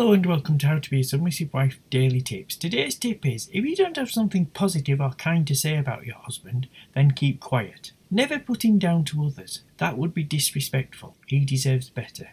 Hello and welcome to How to Be a Submissive Wife Daily Tips. Today's tip is if you don't have something positive or kind to say about your husband, then keep quiet. Never put him down to others. That would be disrespectful. He deserves better.